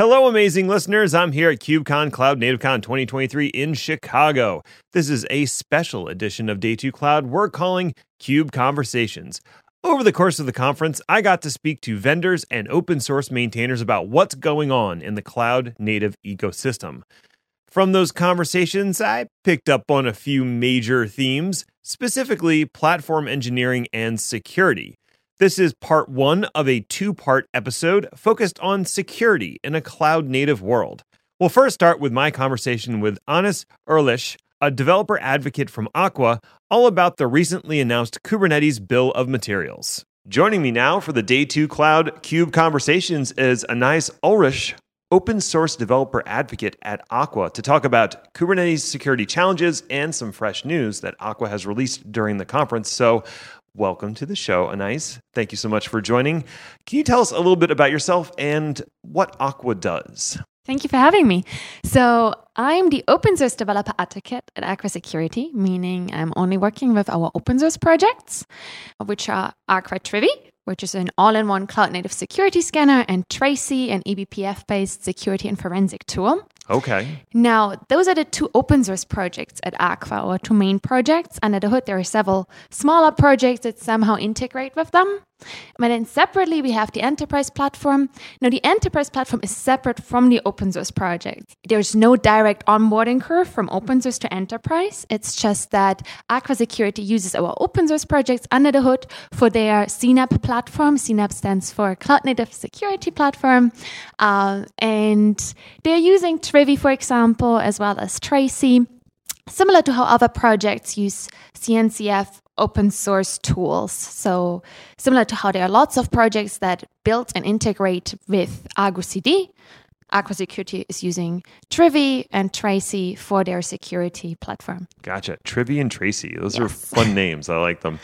Hello, amazing listeners. I'm here at KubeCon CloudNativeCon 2023 in Chicago. This is a special edition of Day 2 Cloud we're calling KubeConversations. Over the course of the conference, I got to speak to vendors and open source maintainers about what's going on in the cloud native ecosystem. From those conversations, I picked up on a few major themes, specifically platform engineering and security. This is part one of a two part episode focused on security in a cloud native world. We'll first start with my conversation with Anais Erlich, a developer advocate from Aqua, all about the recently announced Kubernetes Bill of Materials. Joining me now for the Day 2 Cloud KubeConversations is Anais Ulrich, open source developer advocate at Aqua, to talk about Kubernetes security challenges and some fresh news that Aqua has released during the conference. So, welcome to the show, Anais. Thank you so much for joining. Can you tell us a little bit about yourself and what Aqua does? Thank you for having me. So, I'm the open source developer advocate at Aqua Security, meaning I'm only working with our open source projects, which are Aqua Trivy, which is an all in one cloud native security scanner, and Tracee, an eBPF based security and forensic tool. Okay. Now, those are the two open source projects at Aqua, or two main projects. Under the hood, there are several smaller projects that somehow integrate with them. But then separately, we have the enterprise platform. Now, the enterprise platform is separate from the open source project. There's no direct onboarding curve from open source to enterprise. It's just that Aqua Security uses our open source projects under the hood for their CNAPP platform. CNAPP stands for Cloud Native Security Platform. Uh, and they're using Trivy, for example, as well as Tracee similar to how other projects use CNCF open source tools. So, similar to how there are lots of projects that build and integrate with Argo CD, Aqua Security is using Trivy and Tracee for their security platform. Gotcha. Trivy and Tracee. Those yes. are fun names. I like them.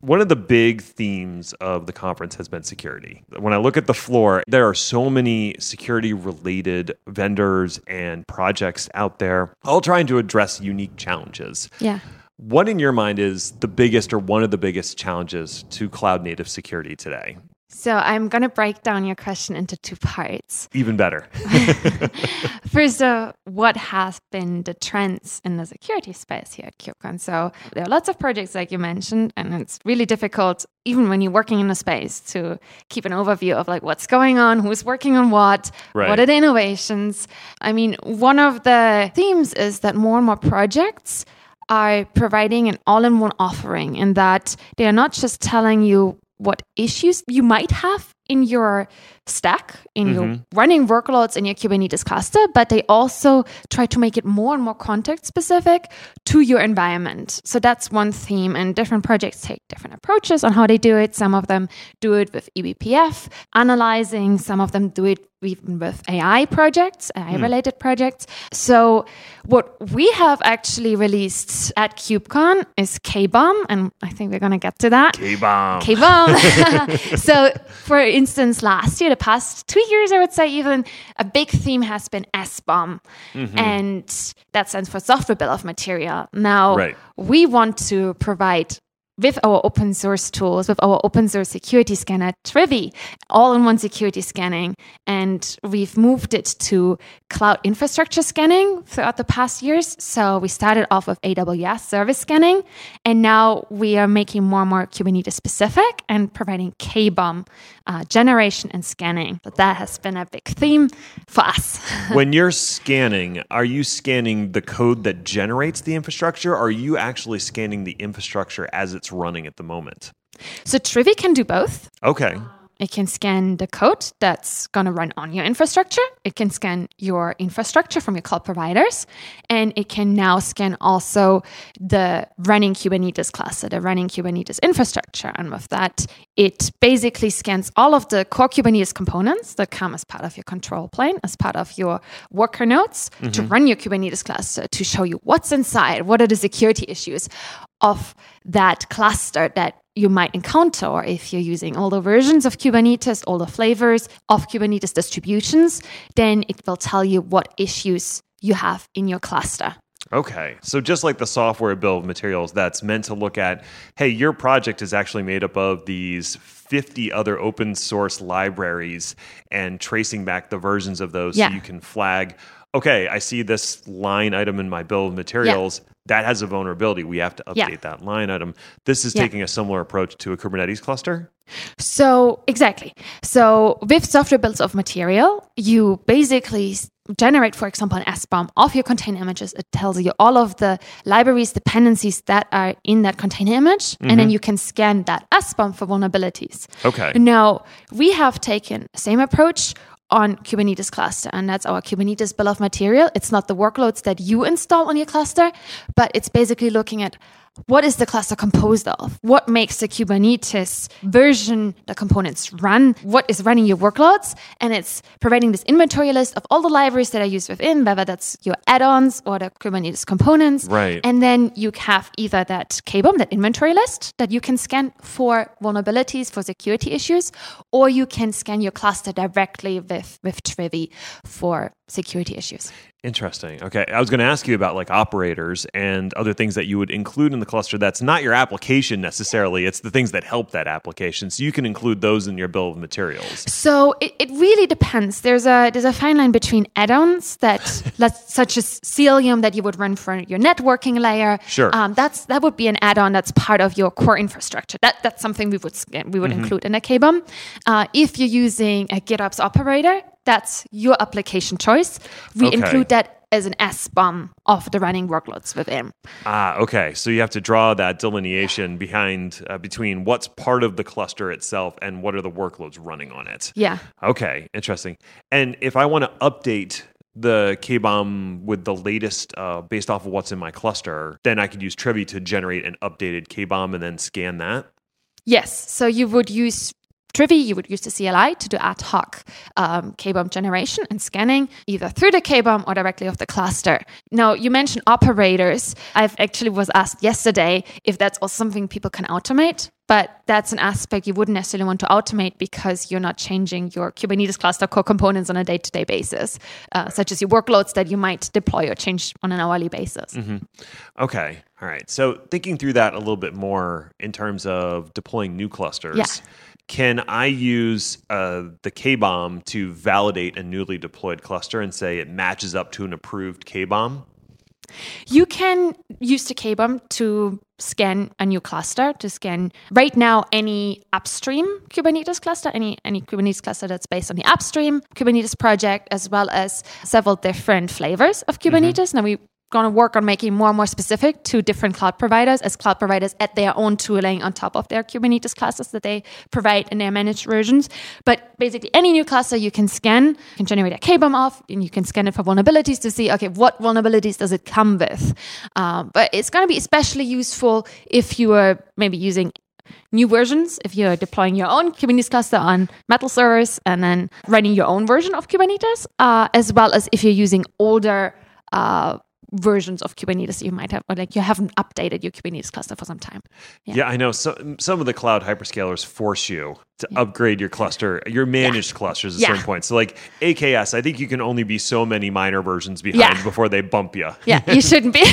One of the big themes of the conference has been security. When I look at the floor, there are so many security related vendors and projects out there, all trying to address unique challenges. Yeah. What in your mind is the biggest or one of the biggest challenges to cloud native security today? So I'm going to break down your question into two parts. Even better. First, uh, what has been the trends in the security space here at KubeCon? So there are lots of projects, like you mentioned, and it's really difficult, even when you're working in the space, to keep an overview of like what's going on, who's working on what, right. what are the innovations. I mean, one of the themes is that more and more projects are providing an all-in-one offering, in that they are not just telling you what issues you might have in your stack, in mm-hmm. your running workloads in your Kubernetes cluster, but they also try to make it more and more context specific to your environment. So that's one theme, and different projects take different approaches on how they do it. Some of them do it with eBPF analyzing, some of them do it even with AI projects, AI hmm. related mm. projects. So, what we have actually released at KubeCon is KBOM, and I think we're going to get to that. KBOM. KBOM. so, for instance, last year, the past two years, I would say even, a big theme has been SBOM, mm-hmm. and that stands for Software Bill of Material. Now, right. we want to provide with our open source tools, with our open source security scanner, Trivy, all in one security scanning. And we've moved it to cloud infrastructure scanning throughout the past years. So we started off with AWS service scanning, and now we are making more and more Kubernetes specific and providing KBOM uh, generation and scanning. But that has been a big theme for us. when you're scanning, are you scanning the code that generates the infrastructure? Or are you actually scanning the infrastructure as it's running at the moment? So Trivy can do both. Okay. It can scan the code that's going to run on your infrastructure. It can scan your infrastructure from your cloud providers. And it can now scan also the running Kubernetes cluster, the running Kubernetes infrastructure. And with that, it basically scans all of the core Kubernetes components that come as part of your control plane, as part of your worker nodes mm-hmm. to run your Kubernetes cluster, to show you what's inside, what are the security issues of that cluster that you might encounter, or if you're using older versions of Kubernetes, older flavors of Kubernetes distributions, then it will tell you what issues you have in your cluster. Okay. So just like the software bill of materials that's meant to look at, hey, your project is actually made up of these 50 other open source libraries and tracing back the versions of those Yeah. so you can flag, okay, I see this line item in my bill of materials. That has a vulnerability. We have to update Yeah. that line item. This is Yeah. taking a similar approach to a Kubernetes cluster. So, exactly. So, with software builds of material, you basically generate, for example, an SBOM of your container images. It tells you all of the libraries, dependencies that are in that container image, and then mm-hmm. you can scan that SBOM for vulnerabilities. Okay. Now, we have taken the same approach on Kubernetes cluster, and that's our Kubernetes bill of material. It's not the workloads that you install on your cluster, but it's basically looking at what is the cluster composed of? What makes the Kubernetes version, the components run? What is running your workloads? And it's providing this inventory list of all the libraries that are used within, whether that's your add-ons or the Kubernetes components. Right. And then you have either that KBOM, that inventory list that you can scan for vulnerabilities, for security issues, or you can scan your cluster directly with, with Trivy for security issues. Interesting. Okay. I was going to ask you about like operators and other things that you would include in the cluster that's not your application necessarily. It's the things that help that application. So you can include those in your bill of materials. So it, it really depends. There's a there's a fine line between add-ons that let's, such as Cilium that you would run for your networking layer. Sure. Um, that's that would be an add-on that's part of your core infrastructure. That that's something we would we would include in a KBOM. Uh, if you're using a GitOps operator, that's your application choice. We Okay. include that as an SBOM of the running workloads within. Ah, okay. So you have to draw that delineation behind uh, between what's part of the cluster itself and what are the workloads running on it. Yeah. Okay, interesting. And if I want to update the KBOM with the latest uh, based off of what's in my cluster, then I could use Trivy to generate an updated KBOM and then scan that. Yes. So you would use Trivy, you would use the CLI to do ad hoc um, KBOM generation and scanning, either through the KBOM or directly off the cluster. Now, you mentioned operators. I've actually was asked yesterday if that's also something people can automate, but that's an aspect you wouldn't necessarily want to automate because you're not changing your Kubernetes cluster core components on a day-to-day basis, uh, such as your workloads that you might deploy or change on an hourly basis. Okay. All right. So thinking through that a little bit more in terms of deploying new clusters, Yeah. Can I use uh, the KBOM to validate a newly deployed cluster and say it matches up to an approved KBOM? You can use the KBOM to scan a new cluster, to scan right now any upstream Kubernetes cluster, any, any Kubernetes cluster that's based on the upstream Kubernetes project, as well as several different flavors of Kubernetes. Now we going to work on making more and more specific to different cloud providers as cloud providers add their own tooling on top of their Kubernetes clusters that they provide in their managed versions. But basically, any new cluster you can scan, you can generate a KBOM off, and you can scan it for vulnerabilities to see, okay, what vulnerabilities does it come with? Um, but it's going to be especially useful if you are maybe using new versions if you're deploying your own Kubernetes cluster on metal servers and then running your own version of Kubernetes, uh, as well as if you're using older uh, versions of Kubernetes you might have, or like you haven't updated your Kubernetes cluster for some time. Yeah, I know. So, some of the cloud hyperscalers force you to upgrade your cluster, your managed clusters at Yeah. certain points. So, like AKS, I think you can only be so many minor versions behind Yeah. before they bump you. Yeah, you shouldn't be.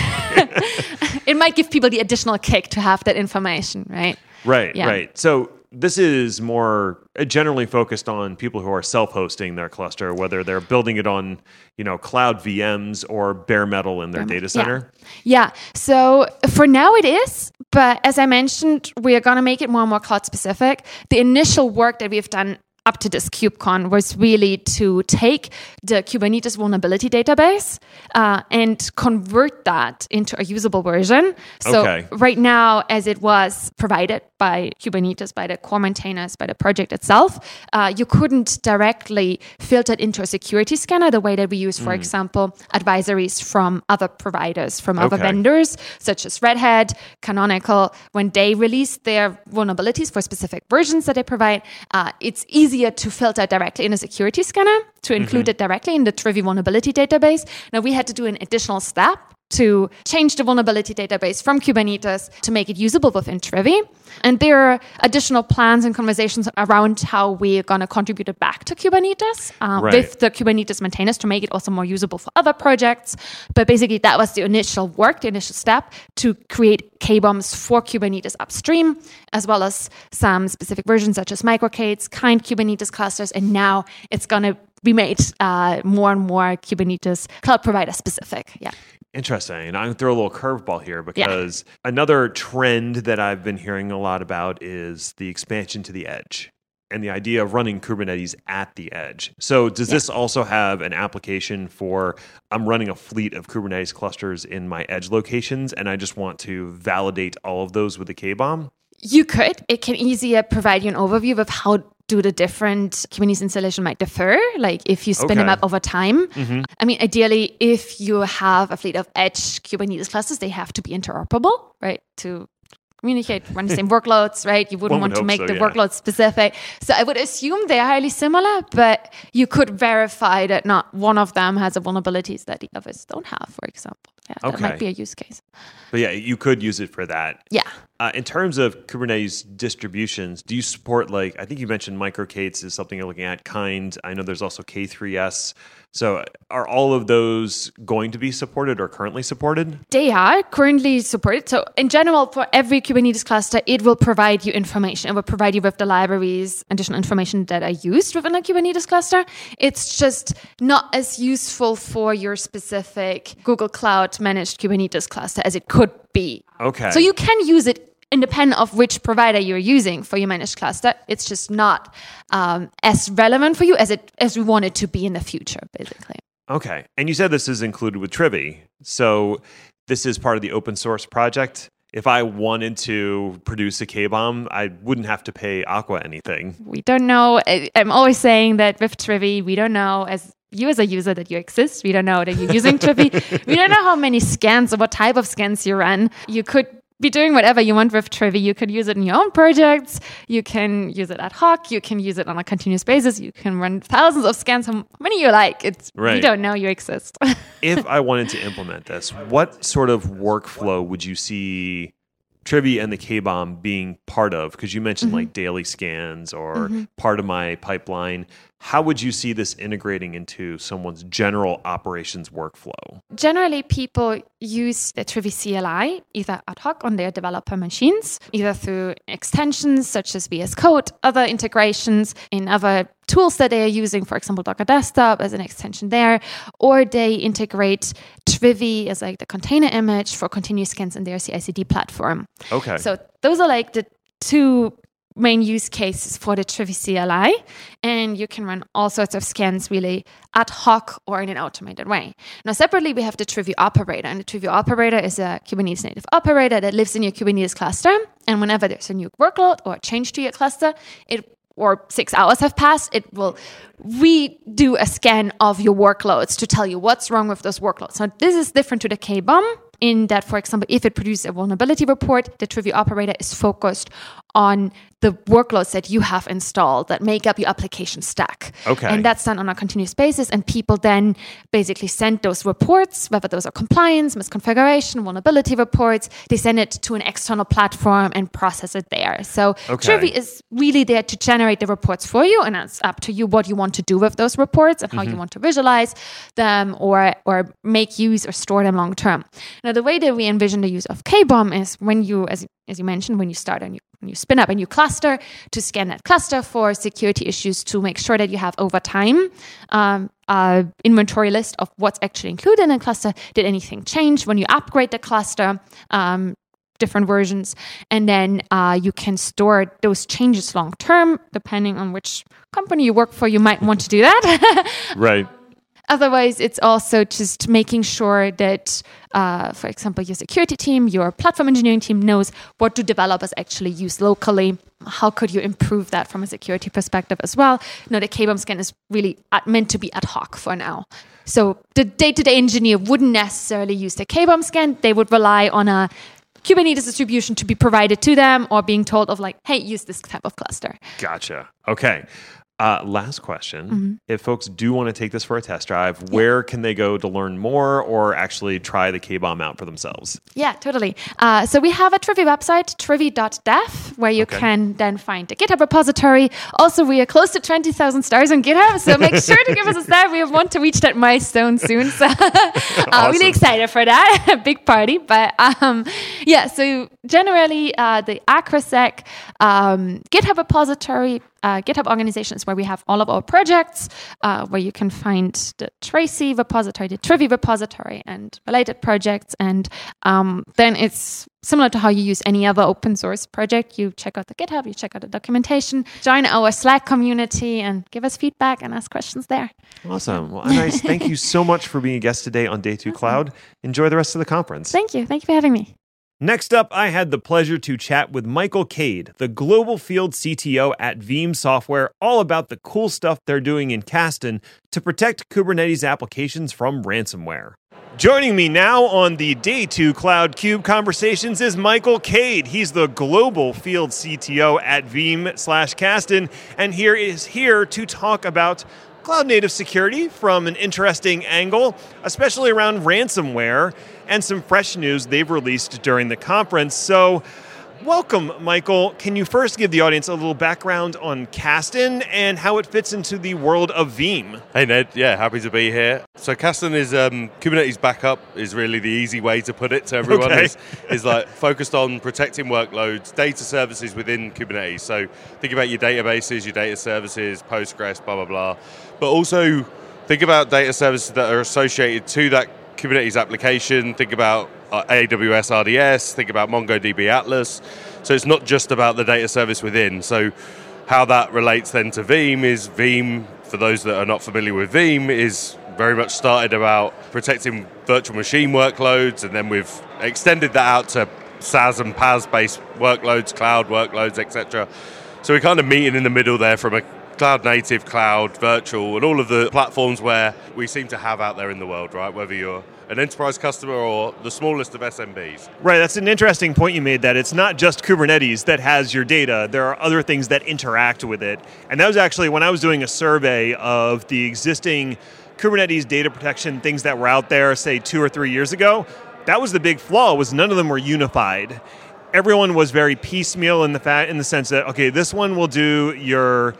it might give people the additional kick to have that information, right? Right, Yeah. right. So this is more uh, generally focused on people who are self-hosting their cluster, whether they're building it on, you know, cloud VMs or bare metal in their data center. Yeah. So for now it is, but as I mentioned, we are going to make it more and more cloud specific. The initial work that we've done up to this KubeCon was really to take the Kubernetes vulnerability database uh, and convert that into a usable version. So Okay. right now, as it was provided by Kubernetes, by the core maintainers, by the project itself, uh, you couldn't directly filter it into a security scanner the way that we use, for example, advisories from other providers, from other Okay. vendors, such as Red Hat, Canonical. When they release their vulnerabilities for specific versions that they provide, uh, it's easier to filter directly in a security scanner to include mm-hmm. it directly in the Trivy vulnerability database. Now we had to do an additional step to change the vulnerability database from Kubernetes to make it usable within Trivy. And there are additional plans and conversations around how we're going to contribute it back to Kubernetes uh, Right. with the Kubernetes maintainers to make it also more usable for other projects. But basically, that was the initial work, the initial step to create KBOMs for Kubernetes upstream, as well as some specific versions such as MicroK8s, kind Kubernetes clusters. And now it's going to be made uh, more and more Kubernetes cloud provider specific. Yeah. Interesting. And I'm going to throw a little curveball here because another trend that I've been hearing a lot about is the expansion to the edge and the idea of running Kubernetes at the edge. So, does this also have an application for I'm running a fleet of Kubernetes clusters in my edge locations and I just want to validate all of those with the KBOM? You could. It can easier provide you an overview of how do the different Kubernetes installation might differ, like if you spin them up over time. Mm-hmm. I mean, ideally, if you have a fleet of edge Kubernetes clusters, they have to be interoperable, right? To communicate, run the same workloads, right? You wouldn't One would want to make so, the yeah. workload specific. So I would assume they are highly similar, but you could verify that not one of them has a vulnerabilities that the others don't have, for example. Yeah, that might be a use case. But yeah, you could use it for that. Yeah. Uh, in terms of Kubernetes distributions, do you support like I think you mentioned MicroK8s is something you're looking at. Kind, I know there's also K3s. So are all of those going to be supported or currently supported? They are currently supported. So, in general, for every Kubernetes cluster, it will provide you information. It will provide you with the libraries, additional information that are used within a Kubernetes cluster. It's just not as useful for your specific Google Cloud managed Kubernetes cluster as it could be. Okay. So, you can use it independent of which provider you're using for your managed cluster. It's just not um, as relevant for you as it as we want it to be in the future, basically. Okay. And you said this is included with Trivy. So this is part of the open source project. If I wanted to produce a KBOM, I wouldn't have to pay Aqua anything. we don't know. I'm always saying that with Trivy, we don't know as you as a user that you exist. We don't know that you're using Trivy. We don't know how many scans or what type of scans you run. You could be doing whatever you want with Trivy. You could use it in your own projects. You can use it ad hoc. You can use it on a continuous basis. You can run thousands of scans, how many you like. It's we Right. don't know you exist. if I wanted to implement this, what sort of workflow would you see Trivy and the KBOM being part of? Because you mentioned mm-hmm. like daily scans or mm-hmm. part of my pipeline. How would you see this integrating into someone's general operations workflow? Generally, people use the Trivy CLI either ad hoc on their developer machines, either through extensions such as VS Code, other integrations in other tools that they are using, for example, Docker Desktop as an extension there, or they integrate Trivy as like the container image for continuous scans in their CI/CD platform. Okay. So those are like the two main use cases for the Trivy CLI, and you can run all sorts of scans really ad hoc or in an automated way. Now, separately, we have the Trivy operator, and the Trivy operator is a Kubernetes native operator that lives in your Kubernetes cluster, and whenever there's a new workload or a change to your cluster, it or six hours have passed, it will redo a scan of your workloads to tell you what's wrong with those workloads. Now, this is different to the KBOM in that, for example, if it produces a vulnerability report, the Trivy operator is focused on the workloads that you have installed that make up your application stack. Okay. And that's done on a continuous basis. And people then basically send those reports, whether those are compliance, misconfiguration, vulnerability reports, they send it to an external platform and process it there. So Okay. Trivy is really there to generate the reports for you. And it's up to you what you want to do with those reports and how you mm-hmm. want to visualize them or, or make use or store them long term. Now, the way that we envision the use of KBOM is when you, as, as you mentioned, when you start and you, you spin up a new cluster to scan that cluster for security issues to make sure that you have over time um, uh, inventory list of what's actually included in a cluster. Did anything change when you upgrade the cluster? Um, different versions and then uh, you can store those changes long term depending on which company you work for you might want to do that right. Otherwise, it's also just making sure that, uh, for example, your security team, your platform engineering team knows what do developers actually use locally. How could you improve that from a security perspective as well? No, the KBOM scan is really meant to be ad hoc for now. So the day-to-day engineer wouldn't necessarily use the KBOM scan. They would rely on a Kubernetes distribution to be provided to them or being told of like, hey, use this type of cluster. Gotcha. Okay. Uh, last question. Mm-hmm. If folks do want to take this for a test drive, where can they go to learn more or actually try the KBOM out for themselves? Yeah, totally. Uh, so we have a Trivy website, trivy.dev, where you Okay. can then find the GitHub repository. Also, we are close to 20,000 stars on GitHub, so make sure to give us a star. We want to reach that milestone soon. So uh, Awesome. really excited for that. Big party. But um, yeah, so generally, uh, the AquaSec um, GitHub repository, uh, GitHub organizations where we have all of our projects, uh, where you can find the Tracee repository, the Trivy repository, and related projects. And um, then it's similar to how you use any other open source project. You check out the GitHub, you check out the documentation, join our Slack community, and give us feedback and ask questions there. Awesome. Well, nice. Thank you so much for being a guest today on Day 2 Cloud. Enjoy the rest of the conference. Thank you. Thank you for having me. Next up, I had the pleasure to chat with Michael Cade, the global field CTO at Veeam Software, all about the cool stuff they're doing in Kasten to protect Kubernetes applications from ransomware. Joining me now on the Day 2 Cloud KubeConversations is Michael Cade. He's the global field CTO at Veeam slash Kasten, and here is here to talk about cloud native security from an interesting angle, especially around ransomware and some fresh news they've released during the conference. So, welcome, Michael. Can you first give the audience a little background on Kasten and how it fits into the world of Veeam? Hey Ned, yeah, happy to be here. So Kasten is um, Kubernetes backup is really the easy way to put it to everyone. Okay. Is, is like focused on protecting workloads, data services within Kubernetes. So think about your databases, your data services, Postgres, blah blah blah. But also think about data services that are associated to that Kubernetes application. Think about uh, AWS RDS. Think about MongoDB Atlas. So it's not just about the data service within. So how that relates then to Veeam is Veeam, for those that are not familiar with Veeam, is very much started about protecting virtual machine workloads, and then we've extended that out to SaaS and PaaS based workloads, cloud workloads, etc. So we're kind of meeting in the middle there from a cloud native, cloud, virtual, and all of the platforms where we seem to have out there in the world, right? Whether you're an enterprise customer or the smallest of SMBs. Right, that's an interesting point you made that it's not just Kubernetes that has your data. There are other things that interact with it. And that was actually when I was doing a survey of the existing Kubernetes data protection things that were out there say 2 or 3 years ago. That was the big flaw was none of them were unified. Everyone was very piecemeal in the fa- in the sense that okay, this one will do your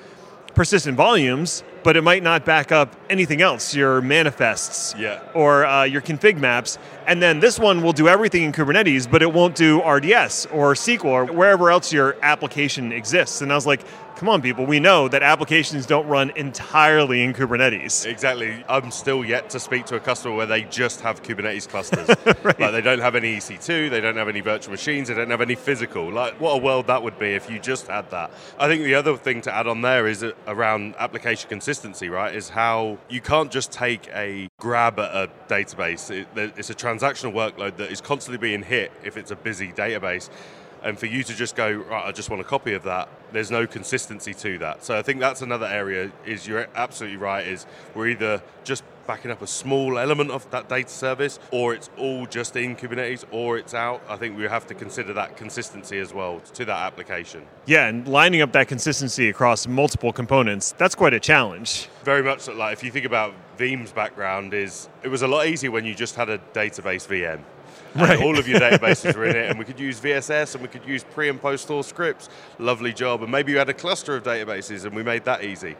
persistent volumes, but it might not back up anything else, your manifests Yeah. or uh, your config maps. And then this one will do everything in Kubernetes, but it won't do RDS or SQL or wherever else your application exists. And I was like, come on, people, we know that applications don't run entirely in Kubernetes. Exactly. I'm still yet to speak to a customer where they just have Kubernetes clusters. Like they don't have any EC2, they don't have any virtual machines, they don't have any physical. Like what a world that would be if you just had that. I think the other thing to add on there is uh, around application consistency, right? Is how you can't just take a grab at a database. It, it's a transactional workload that is constantly being hit if it's a busy database. And for you to just go, right, I just want a copy of that, there's no consistency to that. So I think that's another area, is you're absolutely right, is we're either just backing up a small element of that data service, or it's all just in Kubernetes, or it's out. I think we have to consider that consistency as well to that application. Yeah, and lining up that consistency across multiple components, that's quite a challenge. Very much like if you think about Veeam's background is it was a lot easier when you just had a database VM. Right. all of your databases were in it, and we could use VSS and we could use pre and post store scripts. Lovely job. And maybe you had a cluster of databases, and we made that easy.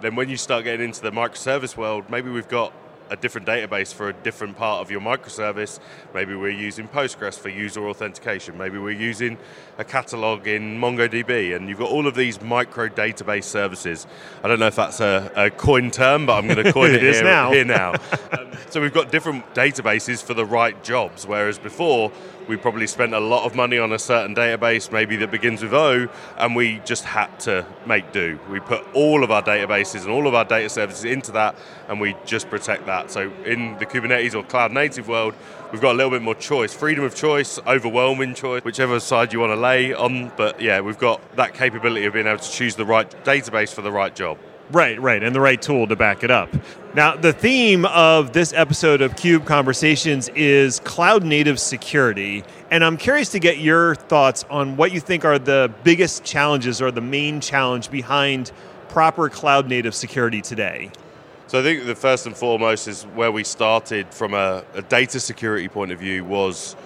Then when you start getting into the microservice world, maybe we've got a different database for a different part of your microservice. Maybe we're using Postgres for user authentication. Maybe we're using a catalog in MongoDB, and you've got all of these micro database services. I don't know if that's a, a coin term, but I'm going to coin It it, here, now. here now. Um, so we've got different databases for the right jobs, whereas before we probably spent a lot of money on a certain database, maybe that begins with O, and we just had to make do. We put all of our databases and all of our data services into that, and we just protect that. So in the Kubernetes or cloud native world, we've got a little bit more choice, freedom of choice, overwhelming choice, whichever side you want to lay on. But yeah, we've got that capability of being able to choose the right database for the right job. Right, right, and the right tool to back it up. Now, the theme of this episode of KubeConversations is cloud native security, and I'm curious to get your thoughts on what you think are the biggest challenges or the main challenge behind proper cloud native security today? So I think the first and foremost is where we started from a, a, data security point of view was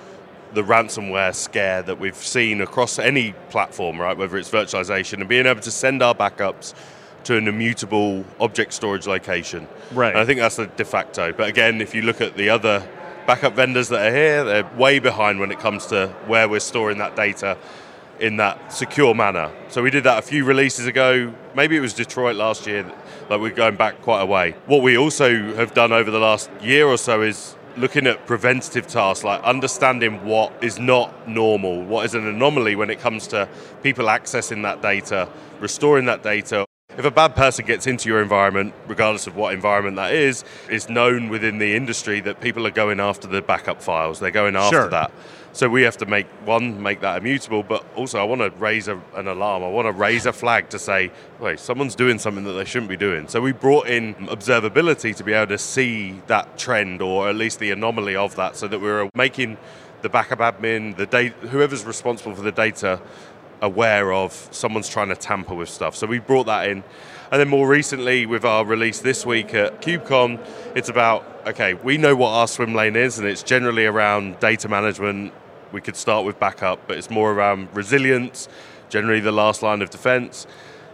the ransomware scare that we've seen across any platform, right? Whether it's virtualization and being able to send our backups to an immutable object storage location. Right. And I think that's the de facto. But again, if you look at the other backup vendors that are here, they're way behind when it comes to where we're storing that data in that secure manner. So we did that a few releases ago. Maybe it was Detroit last year. Like we're going back quite a way. What we also have done over the last year or so is looking at preventative tasks, like understanding what is not normal, what is an anomaly when it comes to people accessing that data, restoring that data, if a bad person gets into your environment, regardless of what environment that is, it's known within the industry that people are going after the backup files. They're going after sure. that. So we have to make one, make that immutable, but also I want to raise a, an alarm. I want to raise a flag to say, wait, someone's doing something that they shouldn't be doing. So we brought in observability to be able to see that trend or at least the anomaly of that, so that we we're making the backup admin, the data, whoever's responsible for the data, aware of someone's trying to tamper with stuff. So we brought that in. And then more recently, with our release this week at KubeCon, it's about okay, we know what our swim lane is, and it's generally around data management. We could start with backup, but it's more around resilience, generally the last line of defense.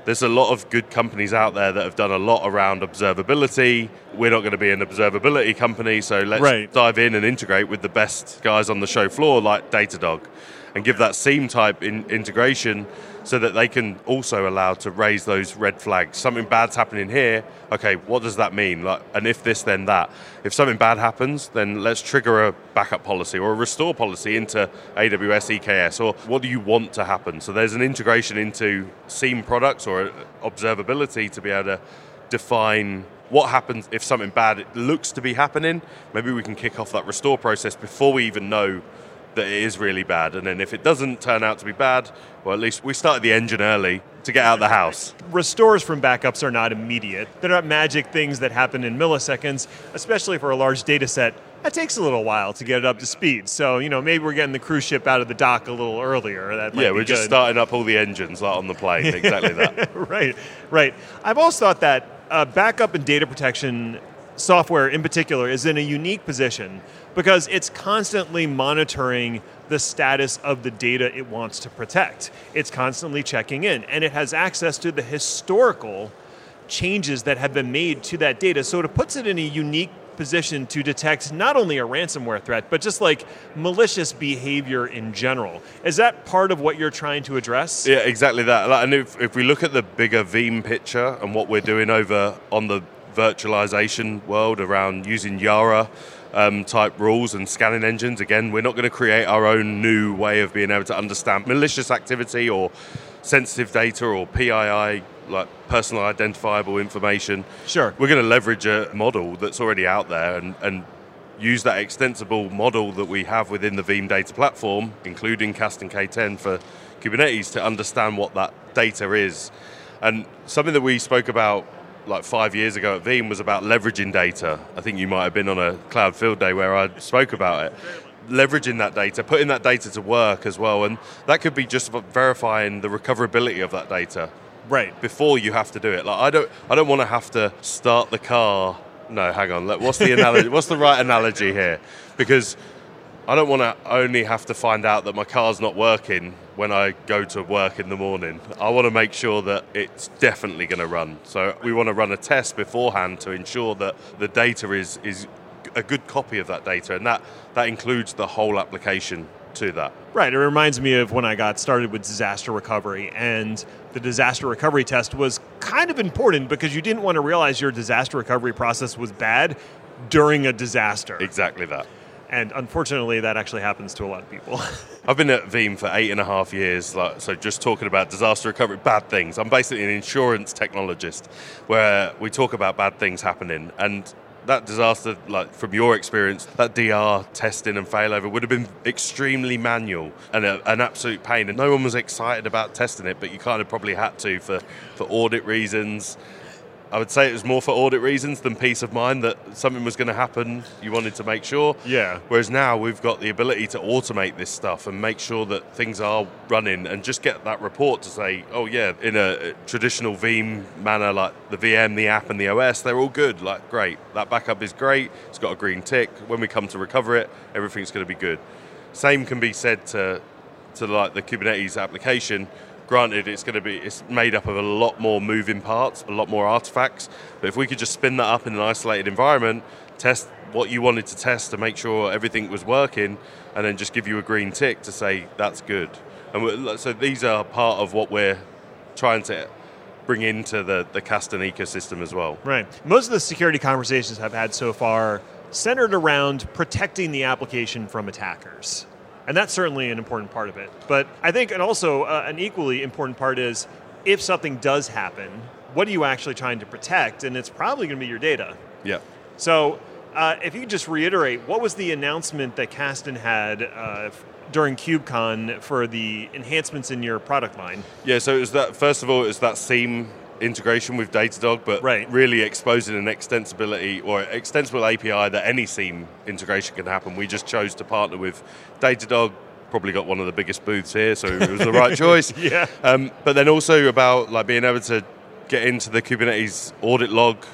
There's a lot of good companies out there that have done a lot around observability. We're not going to be an observability company, so let's right. dive in and integrate with the best guys on the show floor like Datadog and give that SIEM type in integration so that they can also allow to raise those red flags. Something bad's happening here. Okay, what does that mean? Like, and if this, then that. If something bad happens, then let's trigger a backup policy or a restore policy into AWS EKS. Or what do you want to happen? So there's an integration into SIEM products or observability to be able to define what happens if something bad looks to be happening. Maybe we can kick off that restore process before we even know that it is really bad. And then if it doesn't turn out to be bad, well, at least we started the engine early to get out of the house. Restores from backups are not immediate. They're not magic things that happen in milliseconds, especially for a large data set. That takes a little while to get it up to speed. So, you know, maybe we're getting the cruise ship out of the dock a little earlier. That yeah, we're good. just starting up all the engines like on the plane. exactly that. right, right. I've always thought that uh, backup and data protection software in particular is in a unique position because it's constantly monitoring the status of the data it wants to protect. It's constantly checking in and it has access to the historical changes that have been made to that data. So it puts it in a unique position to detect not only a ransomware threat, but just like malicious behavior in general. Is that part of what you're trying to address? Yeah, exactly that. And if, if we look at the bigger Veeam picture and what we're doing over on the virtualization world around using Yara um, type rules and scanning engines. Again, we're not going to create our own new way of being able to understand malicious activity or sensitive data or PII, like personal identifiable information. Sure. We're going to leverage a model that's already out there and, and use that extensible model that we have within the Veeam data platform, including Kasten K10 for Kubernetes, to understand what that data is. And something that we spoke about like five years ago at Veeam was about leveraging data. I think you might have been on a cloud field day where I spoke about it. Leveraging that data, putting that data to work as well, and that could be just verifying the recoverability of that data. Right. Before you have to do it. Like I don't I don't want to have to start the car. No, hang on. What's the analogy? what's the right analogy here? Because I don't want to only have to find out that my car's not working when I go to work in the morning. I want to make sure that it's definitely going to run. So we want to run a test beforehand to ensure that the data is is a good copy of that data, and that that includes the whole application to that. Right. It reminds me of when I got started with disaster recovery, and the disaster recovery test was kind of important because you didn't want to realize your disaster recovery process was bad during a disaster. Exactly that. And unfortunately, that actually happens to a lot of people. I've been at Veeam for eight and a half years, like, so just talking about disaster recovery, bad things. I'm basically an insurance technologist where we talk about bad things happening. And that disaster, like from your experience, that DR testing and failover would have been extremely manual and a, an absolute pain. And no one was excited about testing it, but you kind of probably had to for, for audit reasons. I would say it was more for audit reasons than peace of mind that something was going to happen. You wanted to make sure. Yeah. Whereas now we've got the ability to automate this stuff and make sure that things are running and just get that report to say, oh, yeah, in a traditional Veeam manner, like the VM, the app, and the OS, they're all good. Like, great. That backup is great. It's got a green tick. When we come to recover it, everything's going to be good. Same can be said to, to like the Kubernetes application Granted, it's going to be it's made up of a lot more moving parts, a lot more artifacts. But if we could just spin that up in an isolated environment, test what you wanted to test to make sure everything was working, and then just give you a green tick to say that's good. And so these are part of what we're trying to bring into the, the Kasten ecosystem as well. Right. Most of the security conversations I've had so far centered around protecting the application from attackers. And that's certainly an important part of it. But I think, and also uh, an equally important part is if something does happen, what are you actually trying to protect? And it's probably going to be your data. Yeah. So uh, if you could just reiterate, what was the announcement that Kasten had uh, during KubeCon for the enhancements in your product line? Yeah, so it was that, first of all, it was that SIEM integration with Datadog, but right. really exposing an extensibility or extensible API that any SIEM integration can happen. We just chose to partner with Datadog. Probably got one of the biggest booths here, so it was the right choice. yeah. Um, but then also about like being able to get into the Kubernetes audit log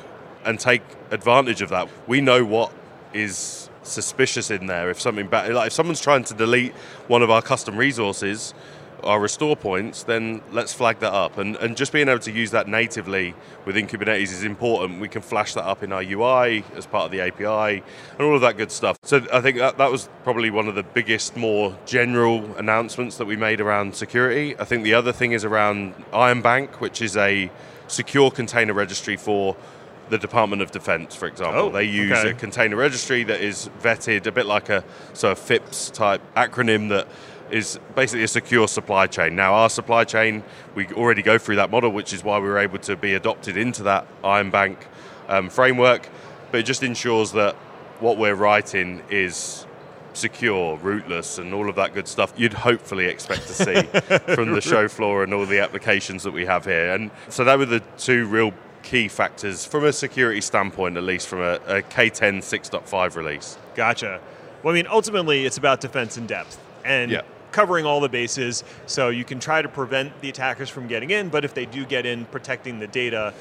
and take advantage of that. We know what is suspicious in there. If something bad, like if someone's trying to delete one of our custom resources, our restore points, then let's flag that up. And, and just being able to use that natively within Kubernetes is important. We can flash that up in our UI as part of the API and all of that good stuff. So I think that, that was probably one of the biggest, more general announcements that we made around security. I think the other thing is around Iron Bank, which is a secure container registry for the Department of Defense, for example. Oh, they use okay. a container registry that is vetted, a bit like a so a FIPS type acronym that is basically a secure supply chain. Now, our supply chain, we already go through that model, which is why we were able to be adopted into that Iron Bank um, framework. But it just ensures that what we're writing is secure, rootless, and all of that good stuff you'd hopefully expect to see from the show floor and all the applications that we have here. And so that were the two real key factors from a security standpoint, at least from a a K10 6.5 release. Gotcha. Well, I mean, ultimately, it's about defense in depth. And Yeah. Covering all the bases so you can try to prevent the attackers from getting in, but if they do get in, protecting the data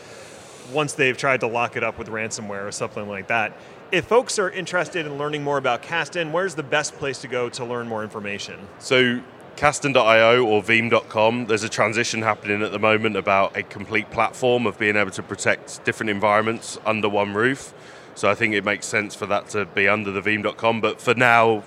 once they've tried to lock it up with ransomware or something like that. If folks are interested in learning more about Kasten, where's the best place to go to learn more information? So Kasten.io or Veeam.com, there's a transition happening at the moment about a complete platform of being able to protect different environments under one roof. So I think it makes sense for that to be under the Veeam.com. But for now,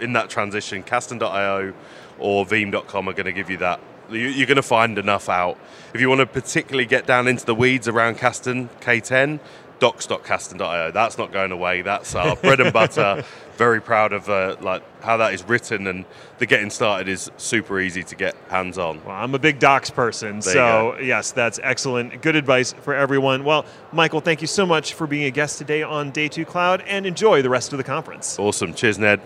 in that transition, Kasten.io or Veeam.com are going to give you that. You- You're going to find enough out. If you want to particularly get down into the weeds around Kasten K10, docs.kasten.io. That's not going away. That's our bread and butter. Very proud of uh, like how that is written, and the getting started is super easy to get hands on. Well, I'm a big docs person, There so yes, that's excellent. Good advice for everyone. Well, Michael, thank you so much for being a guest today on Day 2 Cloud and enjoy the rest of the conference. Awesome. Cheers, Ned.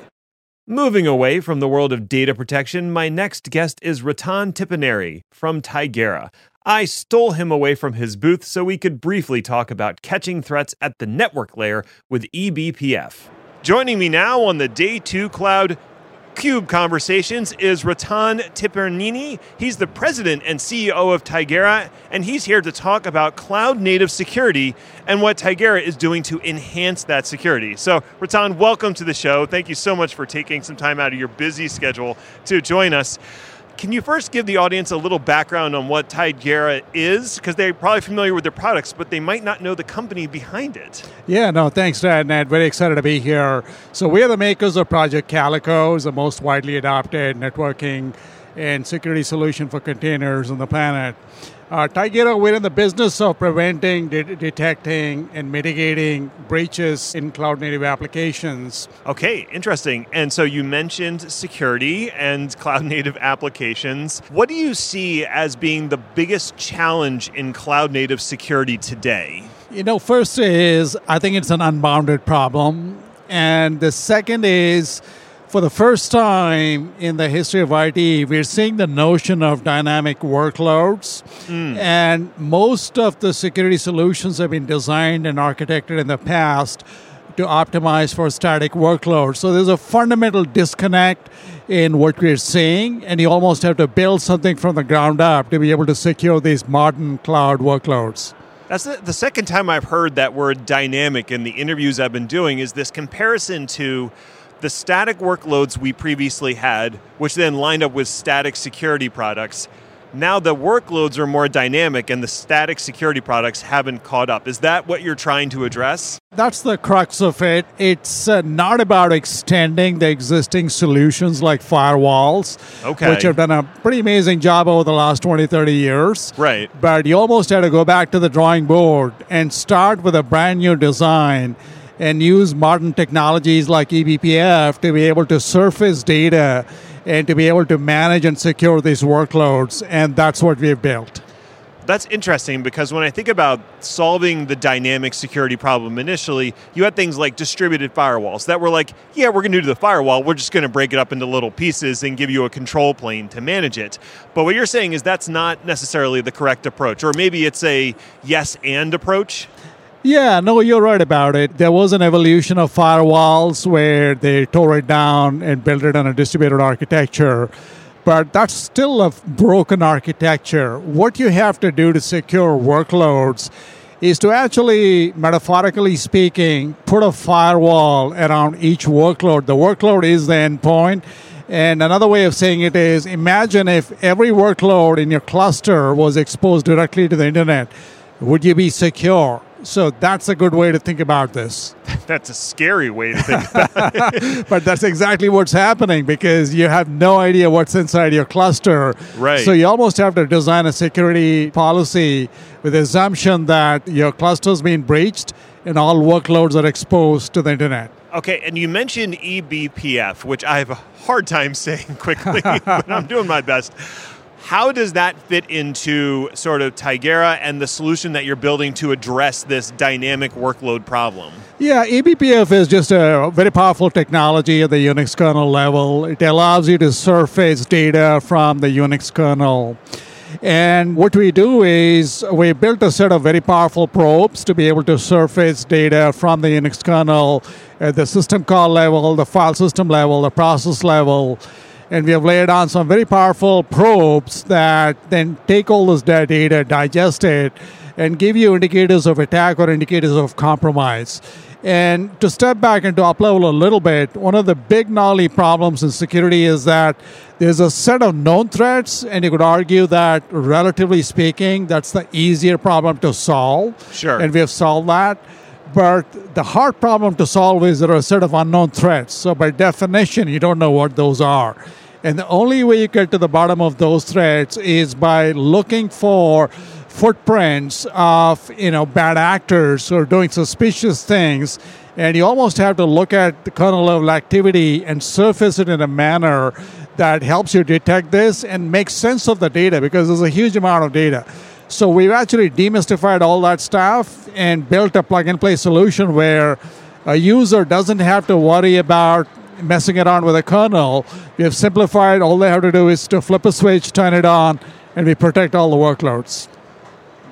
Moving away from the world of data protection, my next guest is Ratan Tipirneni from Tigera. I stole him away from his booth so we could briefly talk about catching threats at the network layer with eBPF. Joining me now on the Day 2 Cloud KubeConversations is Ratan Tipirneni. He's the president and CEO of Tigera, and he's here to talk about cloud native security and what Tigera is doing to enhance that security. So, Ratan, welcome to the show. Thank you so much for taking some time out of your busy schedule to join us. Can you first give the audience a little background on what Tigera is? Because they're probably familiar with their products, but they might not know the company behind it. Yeah, no, thanks, Dad. Ned. Very excited to be here. So we are the makers of Project Calico, is the most widely adopted networking and security solution for containers on the planet. Uh, Tigera, we're in the business of preventing, de- detecting, and mitigating breaches in cloud-native applications. Okay, interesting. And so you mentioned security and cloud native applications. What do you see as being the biggest challenge in cloud native security today? You know, first is I think it's an unbounded problem, and the second is for the first time in the history of IT, we're seeing the notion of dynamic workloads. Mm. And most of the security solutions have been designed and architected in the past to optimize for static workloads. So there's a fundamental disconnect in what we're seeing, and you almost have to build something from the ground up to be able to secure these modern cloud workloads. That's the, the second time I've heard that word dynamic in the interviews I've been doing is this comparison to the static workloads we previously had, which then lined up with static security products now the workloads are more dynamic and the static security products haven't caught up. Is that what you're trying to address? That's the crux of it. It's uh, not about extending the existing solutions like firewalls, okay. which have done a pretty amazing job over the last 20, 30 years. Right. But you almost had to go back to the drawing board and start with a brand new design and use modern technologies like eBPF to be able to surface data and to be able to manage and secure these workloads. And that's what we've built. That's interesting because when I think about solving the dynamic security problem initially, you had things like distributed firewalls that were like, yeah, we're going to do the firewall, we're just going to break it up into little pieces and give you a control plane to manage it. But what you're saying is that's not necessarily the correct approach, or maybe it's a yes and approach. Yeah, no, you're right about it. There was an evolution of firewalls where they tore it down and built it on a distributed architecture. But that's still a broken architecture. What you have to do to secure workloads is to actually, metaphorically speaking, put a firewall around each workload. The workload is the endpoint. And another way of saying it is imagine if every workload in your cluster was exposed directly to the internet. Would you be secure? So that's a good way to think about this. that's a scary way to think about it. but that's exactly what's happening because you have no idea what's inside your cluster. Right. So you almost have to design a security policy with the assumption that your cluster's been breached and all workloads are exposed to the internet. Okay, and you mentioned eBPF, which I have a hard time saying quickly, but I'm doing my best. How does that fit into sort of Tigera and the solution that you're building to address this dynamic workload problem? Yeah, eBPF is just a very powerful technology at the Unix kernel level. It allows you to surface data from the Unix kernel. And what we do is we built a set of very powerful probes to be able to surface data from the Unix kernel at the system call level, the file system level, the process level and we have laid on some very powerful probes that then take all this data, digest it, and give you indicators of attack or indicators of compromise. And to step back and to up level a little bit, one of the big gnarly problems in security is that there's a set of known threats, and you could argue that, relatively speaking, that's the easier problem to solve. Sure. And we have solved that. But the hard problem to solve is there are a set of unknown threats. So, by definition, you don't know what those are. And the only way you get to the bottom of those threats is by looking for footprints of you know bad actors who are doing suspicious things. And you almost have to look at the kernel level activity and surface it in a manner that helps you detect this and make sense of the data because there's a huge amount of data. So we've actually demystified all that stuff and built a plug and play solution where a user doesn't have to worry about messing around with a kernel. We have simplified. All they have to do is to flip a switch, turn it on, and we protect all the workloads.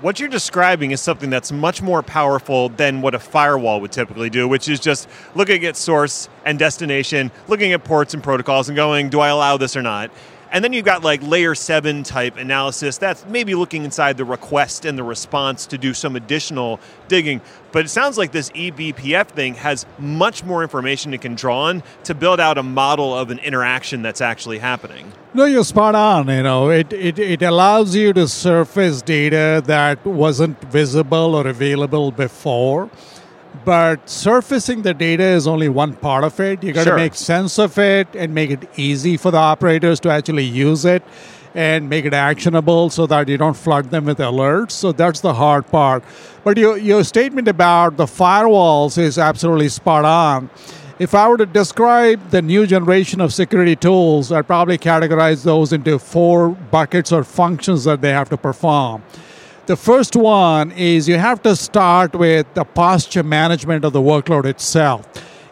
What you're describing is something that's much more powerful than what a firewall would typically do, which is just looking at source and destination, looking at ports and protocols, and going, do I allow this or not? And then you've got like layer seven type analysis that's maybe looking inside the request and the response to do some additional digging. But it sounds like this eBPF thing has much more information it can draw on to build out a model of an interaction that's actually happening. No, you're spot on. You know, it, it, it allows you to surface data that wasn't visible or available before but surfacing the data is only one part of it. You got to sure. make sense of it and make it easy for the operators to actually use it and make it actionable so that you don't flood them with alerts. So that's the hard part. But your, your statement about the firewalls is absolutely spot on. If I were to describe the new generation of security tools, I'd probably categorize those into four buckets or functions that they have to perform. The first one is you have to start with the posture management of the workload itself.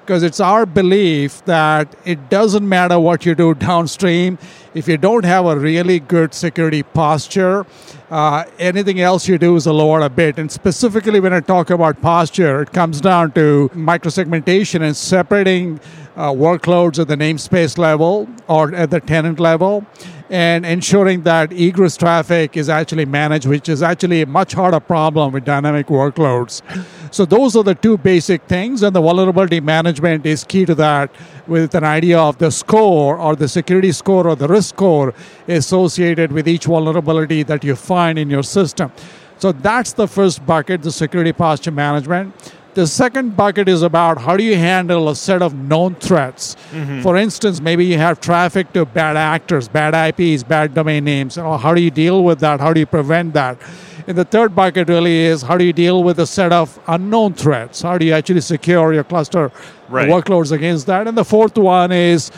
because it's our belief that it doesn't matter what you do downstream if you don't have a really good security posture uh, anything else you do is a lower a bit and specifically when i talk about posture it comes down to microsegmentation and separating uh, workloads at the namespace level or at the tenant level and ensuring that egress traffic is actually managed, which is actually a much harder problem with dynamic workloads. So, those are the two basic things, and the vulnerability management is key to that with an idea of the score or the security score or the risk score associated with each vulnerability that you find in your system. So, that's the first bucket, the security posture management. The second bucket is about how do you handle a set of known threats. Mm-hmm. For instance, maybe you have traffic to bad actors, bad IPs, bad domain names. How do you deal with that? How do you prevent that? And the third bucket really is how do you deal with a set of unknown threats? How do you actually secure your cluster right. workloads against that? And the fourth one is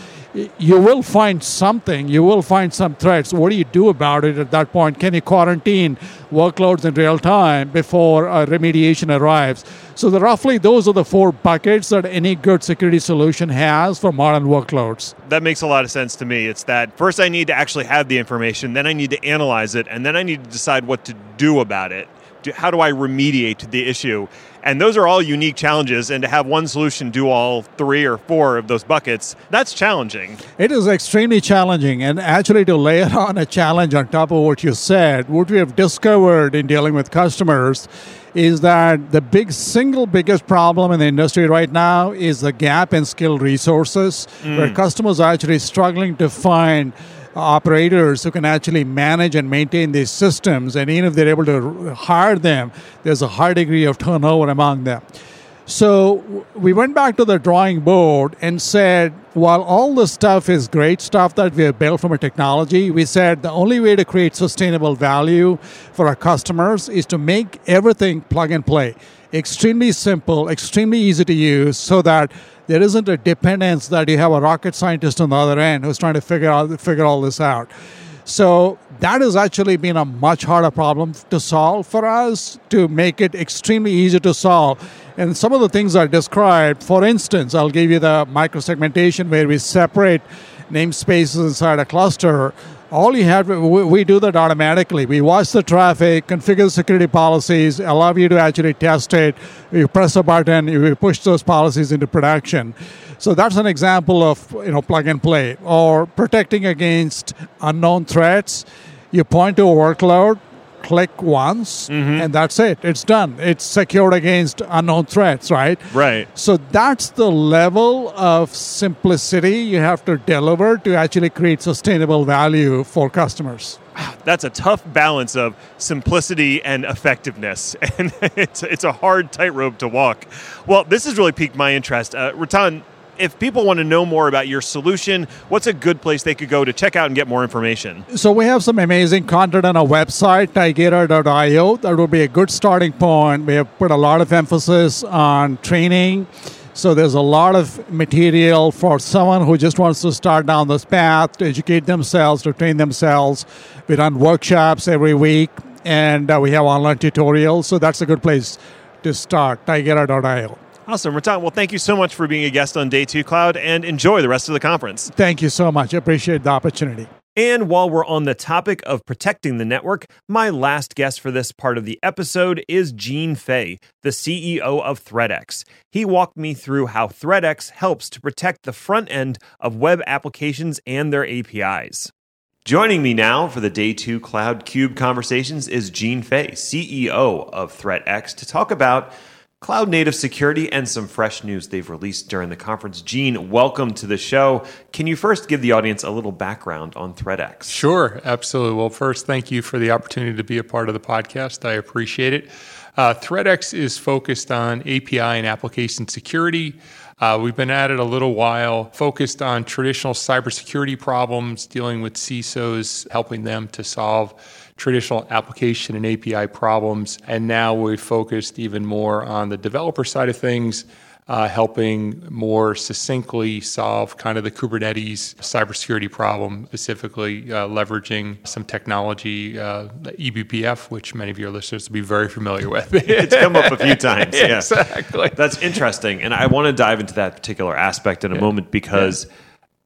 you will find something, you will find some threats. What do you do about it at that point? Can you quarantine workloads in real time before remediation arrives? So, the, roughly, those are the four buckets that any good security solution has for modern workloads. That makes a lot of sense to me. It's that first I need to actually have the information, then I need to analyze it, and then I need to decide what to do about it. How do I remediate the issue? And those are all unique challenges. And to have one solution do all three or four of those buckets, that's challenging. It is extremely challenging. And actually, to layer on a challenge on top of what you said, what we have discovered in dealing with customers is that the big single biggest problem in the industry right now is the gap in skilled resources, mm. where customers are actually struggling to find operators who can actually manage and maintain these systems. And even if they're able to hire them, there's a high degree of turnover among them. So we went back to the drawing board and said, while all the stuff is great stuff that we have built from a technology, we said the only way to create sustainable value for our customers is to make everything plug and play. Extremely simple, extremely easy to use, so that there isn't a dependence that you have a rocket scientist on the other end who's trying to figure out figure all this out. So that has actually been a much harder problem to solve for us to make it extremely easy to solve. And some of the things I described, for instance, I'll give you the microsegmentation where we separate namespaces inside a cluster all you have we do that automatically. We watch the traffic configure security policies allow you to actually test it. You press a button you push those policies into production. So that's an example of you know plug and play or protecting against unknown threats. You point to a workload click once mm-hmm. and that's it. It's done. It's secured against unknown threats right? Right. So that's the level of simplicity you have to deliver to actually create sustainable value for customers. That's a tough balance of simplicity and effectiveness and it's, it's a hard tightrope to walk. Well this has really piqued my interest. Uh, ratan if people want to know more about your solution, what's a good place they could go to check out and get more information? So we have some amazing content on our website, tigera.io. That would be a good starting point. We have put a lot of emphasis on training. So there's a lot of material for someone who just wants to start down this path to educate themselves, to train themselves. We run workshops every week, and uh, we have online tutorials. So that's a good place to start, tigera.io. Awesome, Ratan. Well, thank you so much for being a guest on Day 2 Cloud and enjoy the rest of the conference. Thank you so much. I appreciate the opportunity. And while we're on the topic of protecting the network, my last guest for this part of the episode is Gene Fay, the CEO of ThreatX. He walked me through how ThreatX helps to protect the front end of web applications and their APIs. Joining me now for the Day 2 Cloud KubeConversations is Gene Fay, CEO of ThreatX, to talk about cloud native security, and some fresh news they've released during the conference. Gene, welcome to the show. Can you first give the audience a little background on ThreatX? Sure, absolutely. Well, first, thank you for the opportunity to be a part of the podcast. I appreciate it. Uh, ThreatX is focused on API and application security. Uh, we've been at it a little while, focused on traditional cybersecurity problems, dealing with CISOs, helping them to solve traditional application and API problems. And now we've focused even more on the developer side of things. uh, helping more succinctly solve kind of the Kubernetes cybersecurity problem, specifically uh, leveraging some technology, uh, eBPF, which many of your listeners will be very familiar with. it's come up a few times. Yeah. exactly. That's interesting. And I want to dive into that particular aspect in a moment because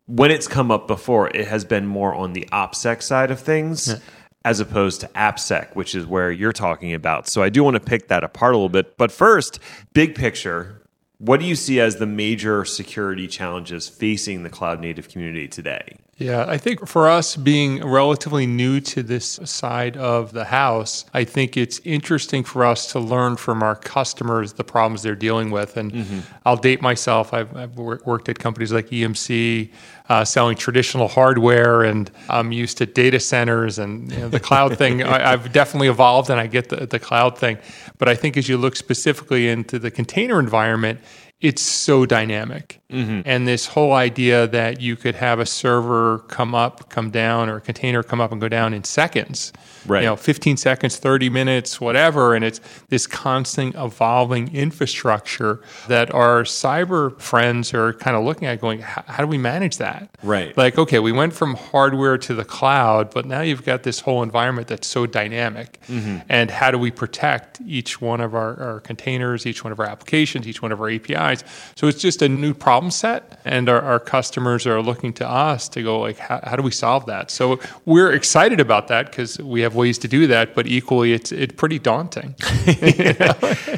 when it's come up before, it has been more on the OPSEC side of things. As opposed to AppSec, which is where you're talking about. So I do want to pick that apart a little bit. But first, big picture, what do you see as the major security challenges facing the cloud native community today? Yeah, I think for us being relatively new to this side of the house, I think it's interesting for us to learn from our customers the problems they're dealing with. And mm-hmm. I'll date myself. I've, I've, worked at companies like EMC, uh, selling traditional hardware, and I'm used to data centers and you know, the cloud thing. I, have definitely evolved, and I get the, the cloud thing. But I think as you look specifically into the container environment, it's so dynamic. Mm-hmm. And this whole idea that you could have a server come up, come down, or a container come up and go down in seconds, right. you know, 15 seconds, 30 minutes, whatever. And it's this constant evolving infrastructure that our cyber friends are kind of looking at going, how do we manage that? Right. Like, okay, we went from hardware to the cloud, but now you've got this whole environment that's so dynamic. Mm-hmm. And how do we protect each one of our, our containers, each one of our applications, each one of our APIs? So it's just a new problem set, and our, our customers are looking to us to go like, how, how do we solve that? So we're excited about that because we have ways to do that, but equally, it's it's pretty daunting.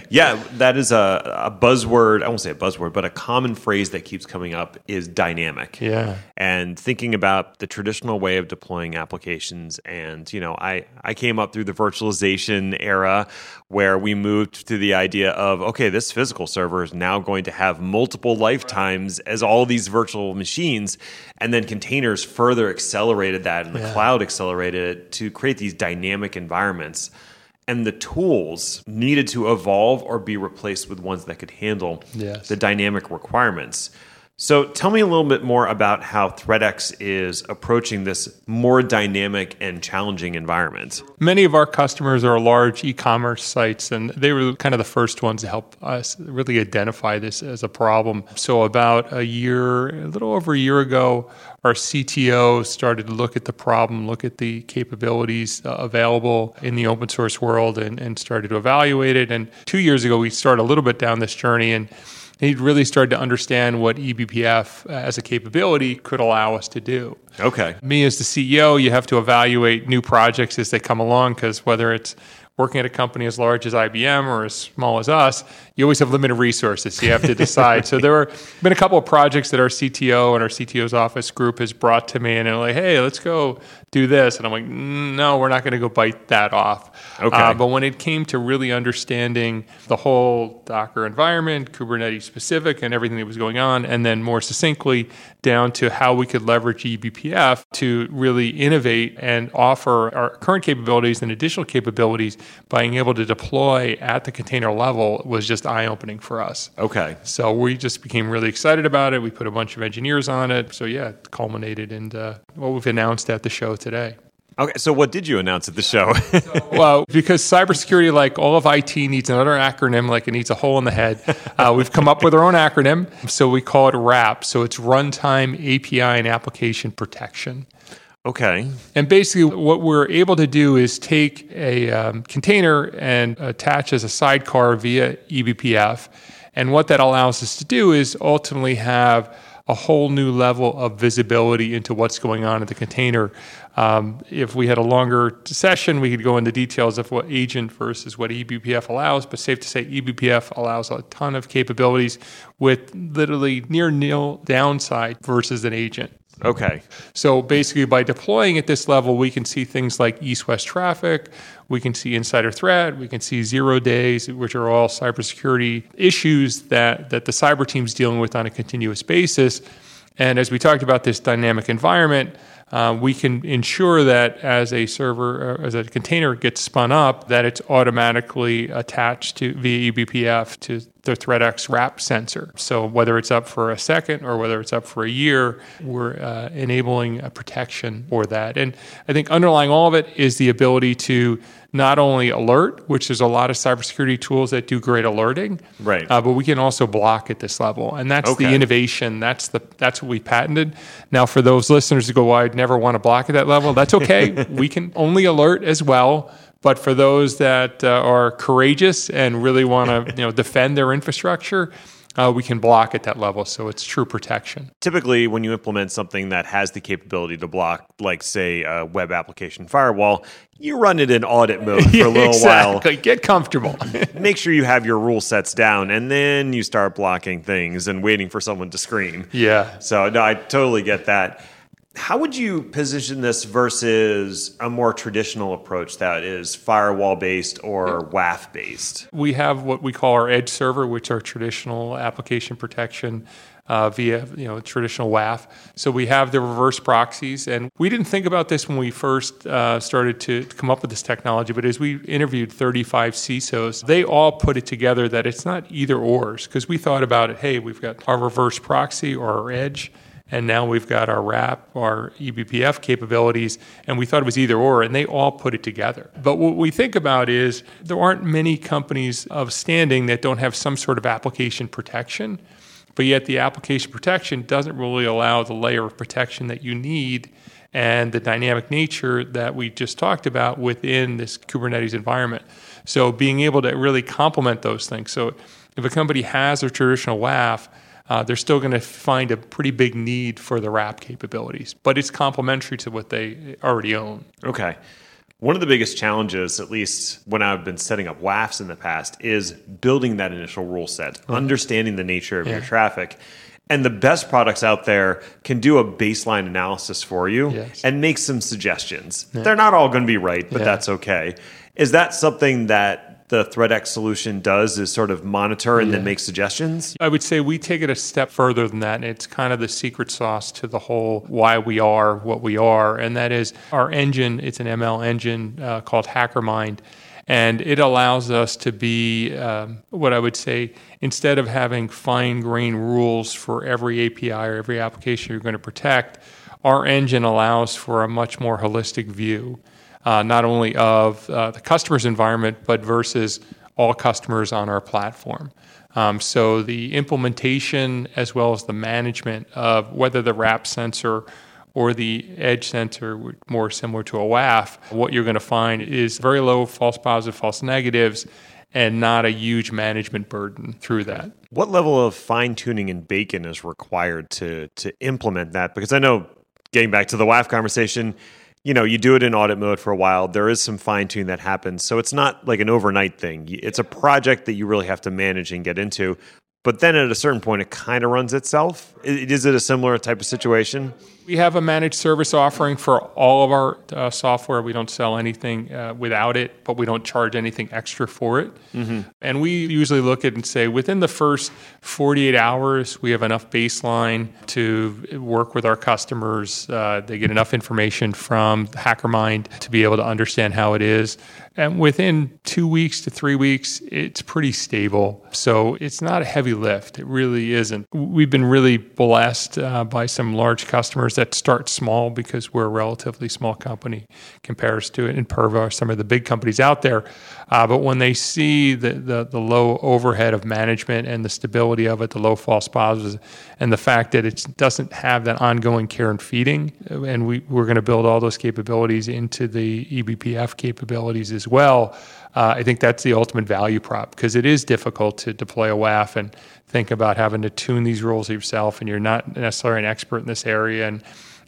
yeah, that is a, a buzzword. I won't say a buzzword, but a common phrase that keeps coming up is dynamic. Yeah, and thinking about the traditional way of deploying applications, and you know, I I came up through the virtualization era where we moved to the idea of okay, this physical server is now going to have multiple lifetimes as all these virtual machines, and then containers further accelerated that, and the yeah. cloud accelerated it to create these dynamic environments. And the tools needed to evolve or be replaced with ones that could handle yes. the dynamic requirements. So tell me a little bit more about how ThreatX is approaching this more dynamic and challenging environment. Many of our customers are large e-commerce sites and they were kind of the first ones to help us really identify this as a problem. So about a year, a little over a year ago, our CTO started to look at the problem, look at the capabilities uh, available in the open source world and, and started to evaluate it. And two years ago, we started a little bit down this journey and he really started to understand what eBPF uh, as a capability could allow us to do. Okay. Me as the CEO, you have to evaluate new projects as they come along because whether it's working at a company as large as IBM or as small as us, you always have limited resources. So you have to decide. so there have been a couple of projects that our CTO and our CTO's office group has brought to me and they're like, hey, let's go do this. And I'm like, no, we're not going to go bite that off. Okay. Uh, but when it came to really understanding the whole Docker environment, Kubernetes specific, and everything that was going on, and then more succinctly down to how we could leverage eBPF to really innovate and offer our current capabilities and additional capabilities by being able to deploy at the container level was just eye opening for us. Okay. So we just became really excited about it. We put a bunch of engineers on it. So yeah, it culminated in uh, what we've announced at the show today. Okay, so what did you announce at the show? well, because cybersecurity, like all of IT, needs another acronym, like it needs a hole in the head. Uh, we've come up with our own acronym, so we call it RAP. So it's Runtime API and Application Protection. Okay. And basically, what we're able to do is take a um, container and attach as a sidecar via eBPF. And what that allows us to do is ultimately have a whole new level of visibility into what's going on in the container. Um, if we had a longer session, we could go into details of what agent versus what eBPF allows, but safe to say eBPF allows a ton of capabilities with literally near nil downside versus an agent. Okay. So basically, by deploying at this level, we can see things like east west traffic, we can see insider threat, we can see zero days, which are all cybersecurity issues that, that the cyber team's dealing with on a continuous basis. And as we talked about this dynamic environment, uh, we can ensure that as a server, uh, as a container gets spun up, that it's automatically attached to via eBPF to the ThreatX RAP sensor. So whether it's up for a second or whether it's up for a year, we're uh, enabling a protection for that. And I think underlying all of it is the ability to not only alert, which there's a lot of cybersecurity tools that do great alerting, Right. Uh, but we can also block at this level, and that's the innovation. That's the that's what we patented. Now, for those listeners who go, well, "I'd never want to block at that level," that's okay. we can only alert as well. But for those that uh, are courageous and really want to, you know, defend their infrastructure, uh, we can block at that level. So it's true protection. typically when you implement something that has the capability to block like say a web application firewall you run it in audit mode for a little while. exactly. Get comfortable. make sure you have your rule sets down and then you start blocking things and waiting for someone to scream yeah. so no i totally get that how would you position this versus a more traditional approach that is firewall based or WAF based? We have what we call our edge server, which are traditional application protection uh, via you know traditional WAF. So we have the reverse proxies, and we didn't think about this when we first uh, started to come up with this technology. But as we interviewed 35 CISOs, they all put it together that it's not either ors because we thought about it. Hey, we've got our reverse proxy or our edge. And now we've got our RAP, our eBPF capabilities, and we thought it was either or, and they all put it together. But what we think about is there aren't many companies of standing that don't have some sort of application protection, but yet the application protection doesn't really allow the layer of protection that you need and the dynamic nature that we just talked about within this Kubernetes environment. So being able to really complement those things. So if a company has a traditional WAF, uh, they're still going to find a pretty big need for the RAP capabilities, but it's complementary to what they already own. Okay. One of the biggest challenges, at least when I've been setting up WAFs in the past, is building that initial rule set, understanding the nature of your traffic. And the best products out there can do a baseline analysis for you Yes. and make some suggestions. They're not all going to be right, but Yeah. that's okay. Is that something that the ThreatX solution does is sort of monitor and then make suggestions? I would say we take it a step further than that. And it's kind of the secret sauce to the whole why we are what we are. And that is our engine, it's an ML engine uh, called HackerMind. And it allows us to be um, what I would say, instead of having fine grained rules for every API or every application you're going to protect, our engine allows for a much more holistic view, uh, not only of uh, the customer's environment, but versus all customers on our platform. Um, so the implementation as well as the management of whether the RAP sensor or the edge sensor, more similar to a WAF, what you're going to find is very low false positive, false negatives, and not a huge management burden through that. What level of fine tuning and bacon is required to to implement that? Because I know, getting back to the WAF conversation, you know, you do it in audit mode for a while. There is some fine tune that happens, so it's not like an overnight thing. It's a project that you really have to manage and get into. But then at a certain point, it kind of runs itself. Is it a similar type of situation? We have a managed service offering for all of our uh, software. We don't sell anything uh, without it, but we don't charge anything extra for it. And we usually look at it and say within the first 48 hours, we have enough baseline to work with our customers. Uh, they get enough information from HackerMind to be able to understand how it is. And within two weeks to three weeks, it's pretty stable. So it's not a heavy lift. It really isn't. We've been really blessed uh, by some large customers that start small because we're a relatively small company compares to it Imperva or some of the big companies out there. Uh, but when they see the, the, the low overhead of management and the stability of it, the low false positives, and the fact that it doesn't have that ongoing care and feeding, and we, we're going to build all those capabilities into the eBPF capabilities as well. Uh, I think that's the ultimate value prop because it is difficult to deploy a WAF and think about having to tune these rules yourself, and you're not necessarily an expert in this area. And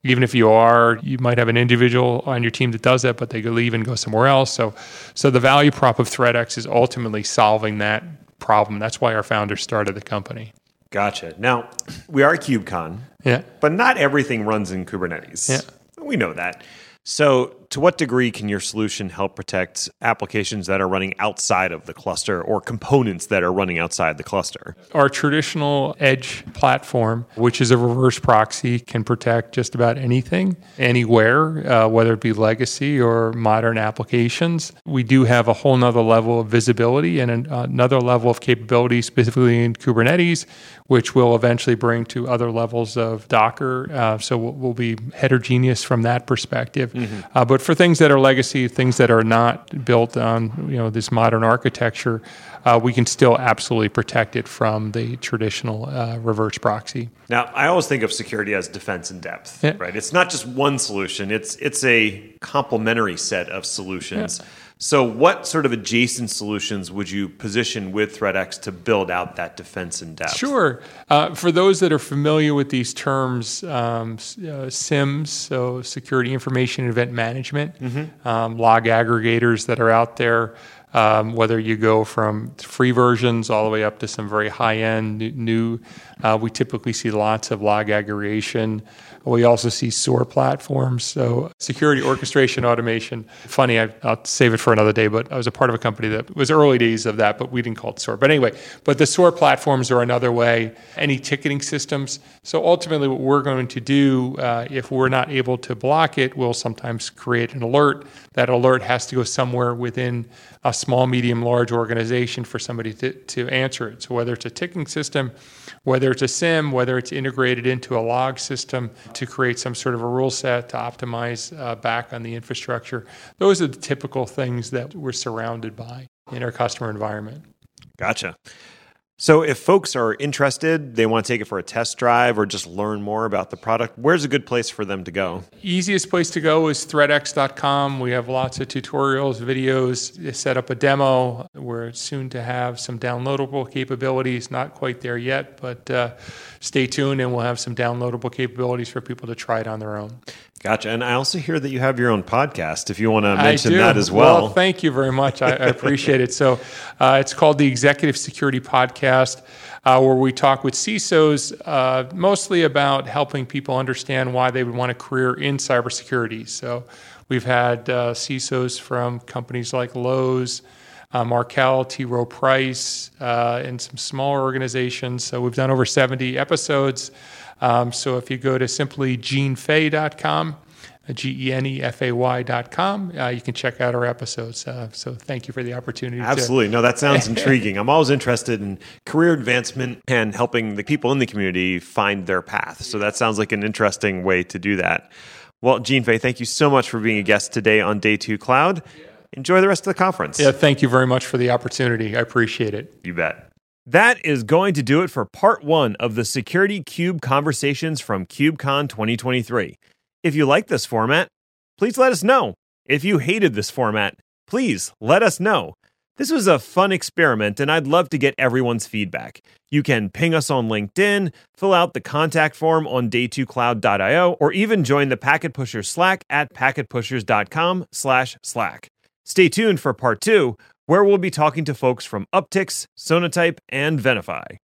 even if you are, you might have an individual on your team that does that, but they could leave and go somewhere else. So, so the value prop of ThreatX is ultimately solving that problem. That's why our founders started the company. Gotcha. Now, we are KubeCon, Yeah. but not everything runs in Kubernetes. Yeah. We know that. So, to what degree can your solution help protect applications that are running outside of the cluster or components that are running outside the cluster? Our traditional edge platform, which is a reverse proxy, can protect just about anything, anywhere, uh, whether it be legacy or modern applications. We do have a whole nother level of visibility and an, another level of capability specifically in Kubernetes, which will eventually bring to other levels of Docker. Uh, so we'll, we'll, be heterogeneous from that perspective. Mm-hmm. Uh, but for things that are legacy, things that are not built on you know this modern architecture, uh, we can still absolutely protect it from the traditional uh, reverse proxy. Now, I always think of security as defense in depth, yeah. right? It's not just one solution; it's it's a complementary set of solutions. Yeah. So, what sort of adjacent solutions would you position with ThreatX to build out that defense in depth? Sure. Uh, for those that are familiar with these terms, um, uh, SIEMs, so Security Information Event Management, mm-hmm. um, log aggregators that are out there, um, whether you go from free versions all the way up to some very high end new, uh, we typically see lots of log aggregation. We also see SOAR platforms, so security orchestration automation. Funny, I, will save it for another day, but I was a part of a company that was early days of that, but we didn't call it SOAR. But anyway, but the SOAR platforms are another way. Any ticketing systems. So ultimately, what we're going to do, uh, if we're not able to block it, we'll sometimes create an alert. That alert has to go somewhere within a small, medium, large organization for somebody to, to answer it. So whether it's a ticketing system, whether it's a SIEM, whether it's integrated into a log system to create some sort of a rule set to optimize uh, back on the infrastructure, those are the typical things that we're surrounded by in our customer environment. Gotcha. So, if folks are interested, they want to take it for a test drive or just learn more about the product, where's a good place for them to go? Easiest place to go is threatx.com. We have lots of tutorials, videos, set up a demo. We're soon to have some downloadable capabilities, not quite there yet, but uh, stay tuned and we'll have some downloadable capabilities for people to try it on their own. Gotcha. And I also hear that you have your own podcast, if you want to mention that as well. Well, thank you very much. I, I appreciate it. So uh, it's called the Executive Security Podcast, uh, where we talk with CISOs uh, mostly about helping people understand why they would want a career in cybersecurity. So we've had uh, CISOs from companies like Lowe's, uh, Markel, T. Rowe Price, uh, and some smaller organizations. So we've done over 70 episodes. Um, so if you go to simply genefay.com, uh, G E N E F A Y.com. Uh, you can check out our episodes. Uh, so thank you for the opportunity. Absolutely. To... no, that sounds intriguing. I'm always interested in career advancement and helping the people in the community find their path. So that sounds like an interesting way to do that. Well, Gene Fay, thank you so much for being a guest today on Day 2 Cloud. Enjoy the rest of the conference. Yeah, thank you very much for the opportunity. I appreciate it. You bet. That is going to do it for part one of the Security KubeConversations from KubeCon 2023. If you like this format, please let us know. If you hated this format, please let us know. This was a fun experiment, and I'd love to get everyone's feedback. You can ping us on LinkedIn, fill out the contact form on day2cloud.io, or even join the Packet Pushers Slack at packetpushers.com slash Slack. Stay tuned for part two, where we'll be talking to folks from Uptycs, Sonatype, and Venafi.